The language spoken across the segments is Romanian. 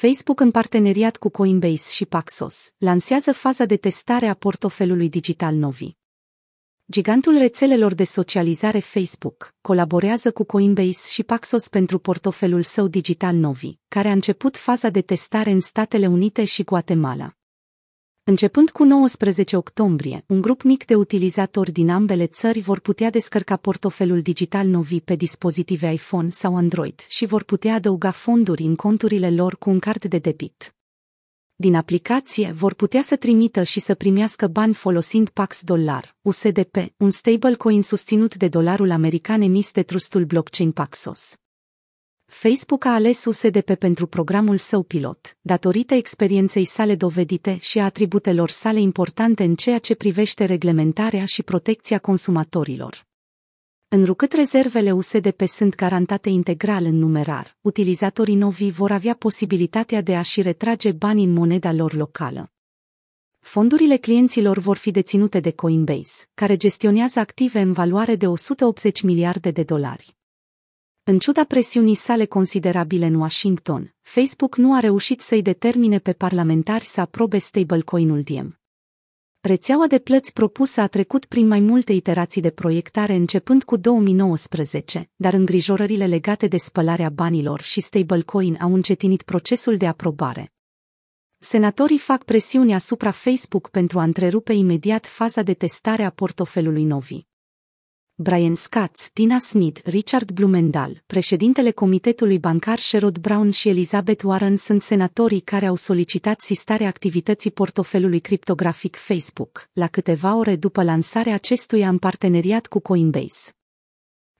Facebook în parteneriat cu Coinbase și Paxos lansează faza de testare a portofelului digital Novi. Gigantul rețelelor de socializare Facebook colaborează cu Coinbase și Paxos pentru portofelul său digital Novi, care a început faza de testare în Statele Unite și Guatemala. Începând cu 19 octombrie, un grup mic de utilizatori din ambele țări vor putea descărca portofelul digital Novi pe dispozitive iPhone sau Android și vor putea adăuga fonduri în conturile lor cu un card de debit. Din aplicație vor putea să trimită și să primească bani folosind Pax Dollar, USDP, un stablecoin susținut de dolarul american emis de trustul blockchain Paxos. Facebook a ales USDP pentru programul său pilot, datorită experienței sale dovedite și a atributelor sale importante în ceea ce privește reglementarea și protecția consumatorilor. Înrucât rezervele USDP sunt garantate integral în numerar, utilizatorii novi vor avea posibilitatea de a-și retrage bani în moneda lor locală. Fondurile clienților vor fi deținute de Coinbase, care gestionează active în valoare de 180 miliarde de dolari. În ciuda presiunii sale considerabile în Washington, Facebook nu a reușit să-i determine pe parlamentari să aprobe stablecoin-ul Diem. Rețeaua de plăți propusă a trecut prin mai multe iterații de proiectare începând cu 2019, dar îngrijorările legate de spălarea banilor și stablecoin au încetinit procesul de aprobare. Senatorii fac presiune asupra Facebook pentru a întrerupe imediat faza de testare a portofelului Novi. Brian Scatz, Tina Smith, Richard Blumenthal, președintele Comitetului Bancar Sherrod Brown și Elizabeth Warren sunt senatorii care au solicitat sistarea activității portofelului criptografic Facebook, la câteva ore după lansarea acestuia în parteneriat cu Coinbase.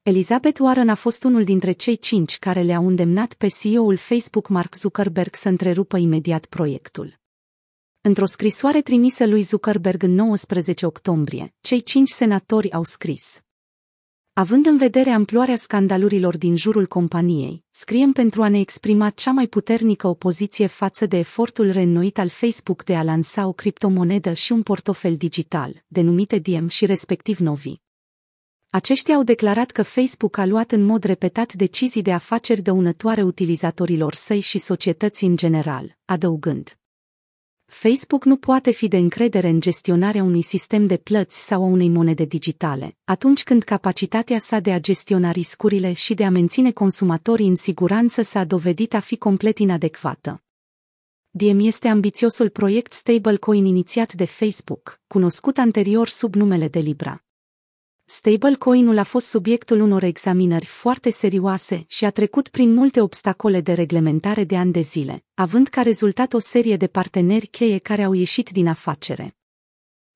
Elizabeth Warren a fost unul dintre cei cinci care le-au îndemnat pe CEO-ul Facebook Mark Zuckerberg să întrerupă imediat proiectul. Într-o scrisoare trimisă lui Zuckerberg în 19 octombrie, cei cinci senatori au scris Având în vedere amploarea scandalurilor din jurul companiei, scriem pentru a ne exprima cea mai puternică opoziție față de efortul reînnoit al Facebook de a lansa o criptomonedă și un portofel digital, denumite Diem și respectiv Novi. Aceștia au declarat că Facebook a luat în mod repetat decizii de afaceri dăunătoare utilizatorilor săi și societății în general, adăugând. Facebook nu poate fi de încredere în gestionarea unui sistem de plăți sau a unei monede digitale, atunci când capacitatea sa de a gestiona riscurile și de a menține consumatorii în siguranță s-a dovedit a fi complet inadecvată. Diem este ambițiosul proiect stablecoin inițiat de Facebook, cunoscut anterior sub numele de Libra. Stablecoin-ul a fost subiectul unor examinări foarte serioase și a trecut prin multe obstacole de reglementare de ani de zile, având ca rezultat o serie de parteneri cheie care au ieșit din afacere.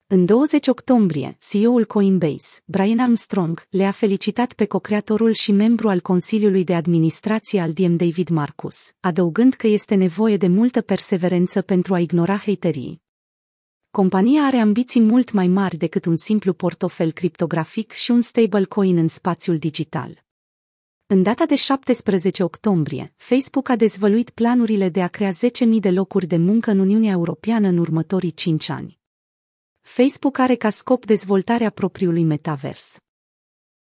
În 20 octombrie, CEO-ul Coinbase, Brian Armstrong, le-a felicitat pe co-creatorul și membru al Consiliului de Administrație al Diem David Marcus, adăugând că este nevoie de multă perseverență pentru a ignora haterii, Compania are ambiții mult mai mari decât un simplu portofel criptografic și un stablecoin în spațiul digital. În data de 17 octombrie, Facebook a dezvăluit planurile de a crea 10.000 de locuri de muncă în Uniunea Europeană în următorii 5 ani. Facebook are ca scop dezvoltarea propriului metavers.